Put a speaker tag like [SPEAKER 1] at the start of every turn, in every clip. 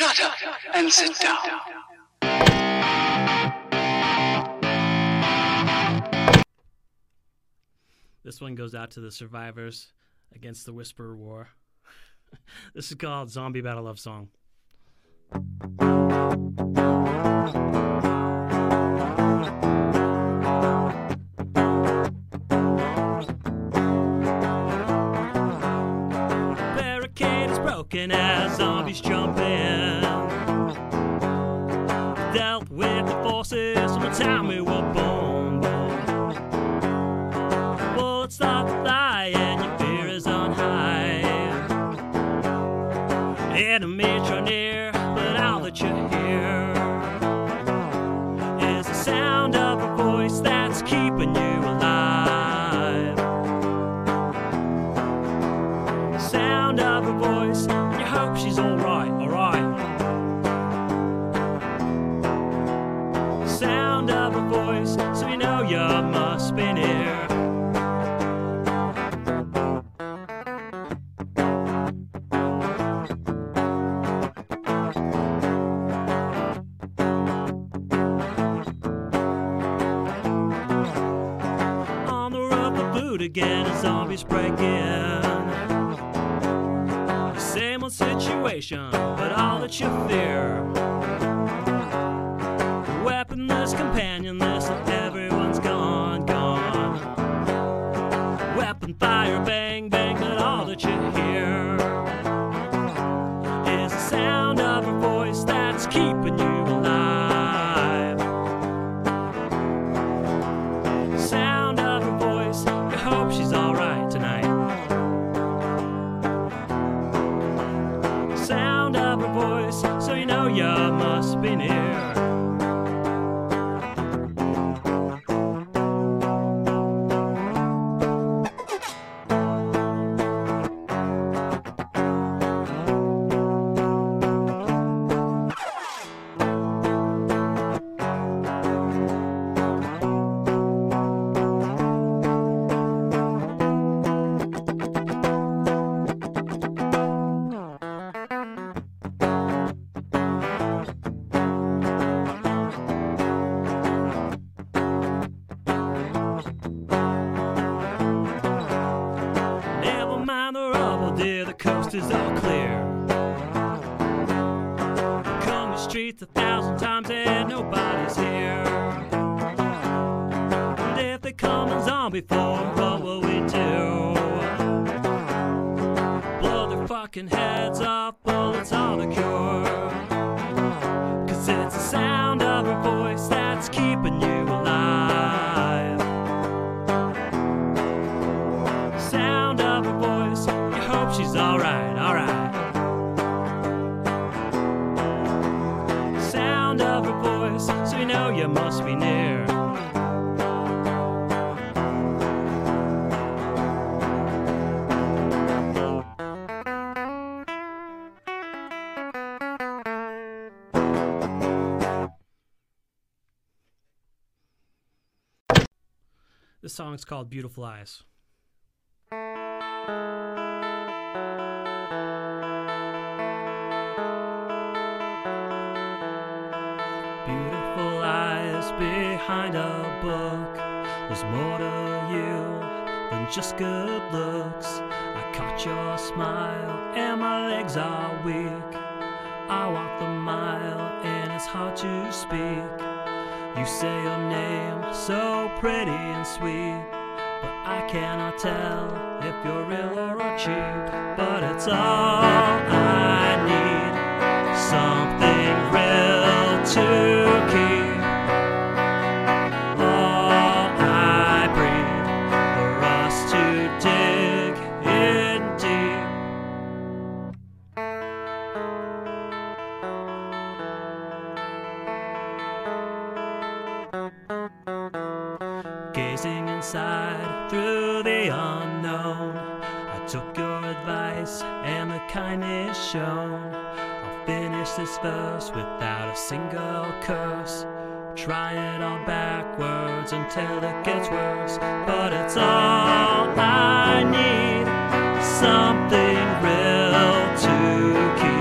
[SPEAKER 1] Shut up and sit down.
[SPEAKER 2] This one goes out to the survivors against the Whisperer War. this is called Zombie Battle Love Song. Broken as zombies jumping. Dealt with the forces from the time we were born. Bullets start to fly and your fear is on high. Enemies boot again, as zombies break in. Same old situation, but all that you fear. Weaponless, companionless, the coast is all clear. Come the streets a thousand times and nobody's here. And if they come in zombie form, what will we do? Blow their fucking heads off, bullets are the cure. Cause it's the sound of a voice that's keeping you alive. Sound of a voice, she's alright, alright. Sound of her voice, so you know you must be near. This song's called Beautiful Eyes. Behind a book. There's more to you than just good looks. I caught your smile, and my legs are weak. I walk the mile, and it's hard to speak. You say your name so pretty and sweet. But I cannot tell if you're real or a cheat. But it's all I need. Something real to keep. Inside through the unknown, I took your advice and the kindness shown. I'll finish this verse without a single curse. Try it all backwards until it gets worse, but it's all I need. Something real to keep.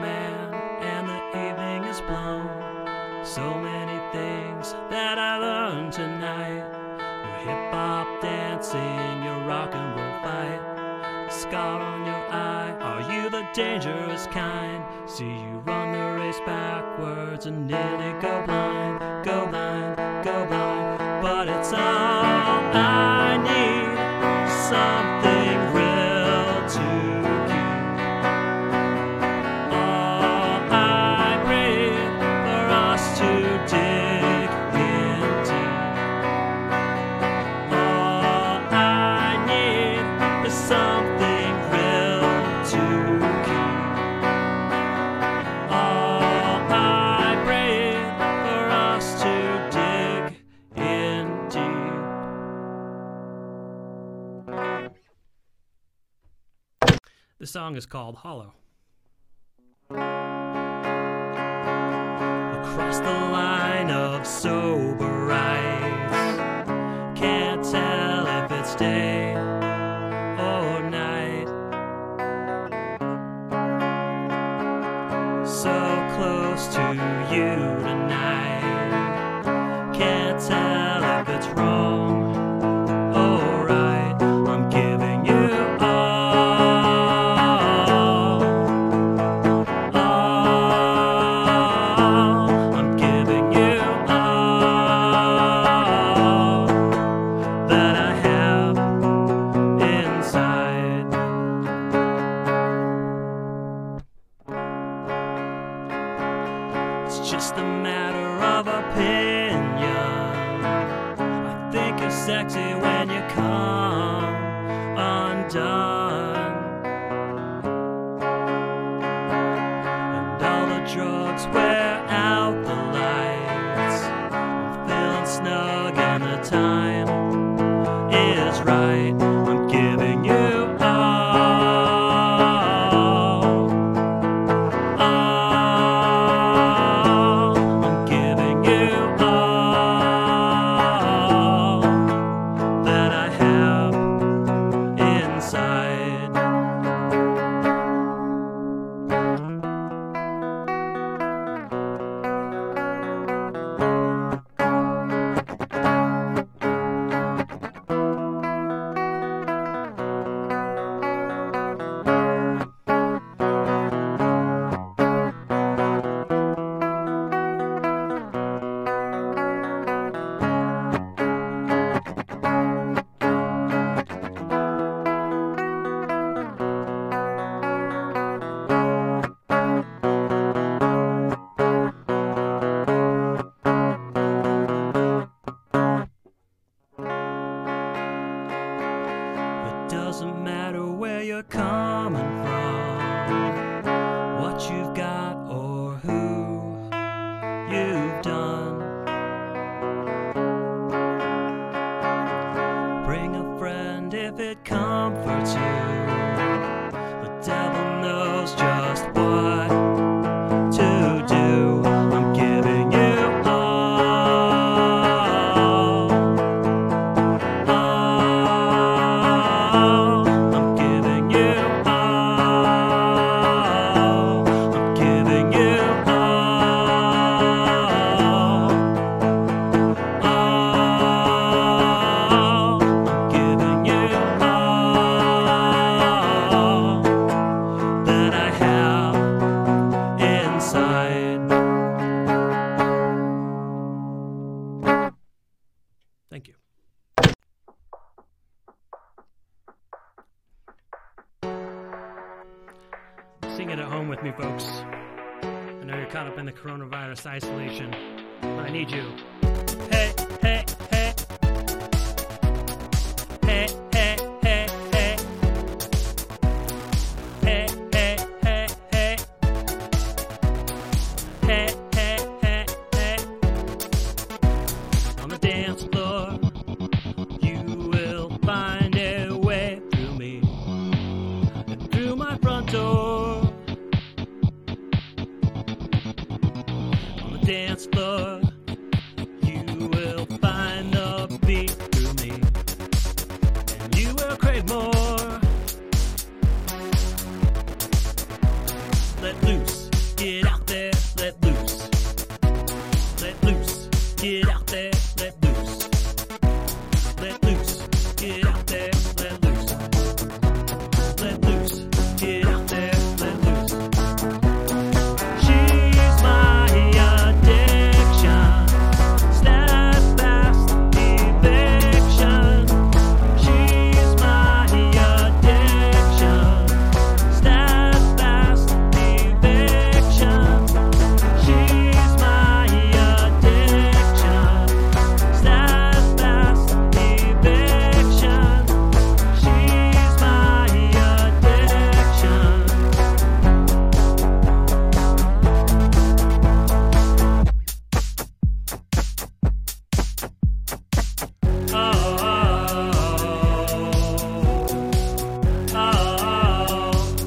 [SPEAKER 2] man, and the evening is blown. So many things that I learned tonight. Your hip hop dancing, your rock and roll fight. Scar on your eye, are you the dangerous kind? See you run the race backwards and nearly go blind. The song is called Hollow. Across the line of sober. sexy when you come. coming from. Thank you. Sing it at home with me, folks. I know you're caught up in the coronavirus isolation, but I need you. Hey!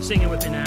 [SPEAKER 2] Sing it with me now.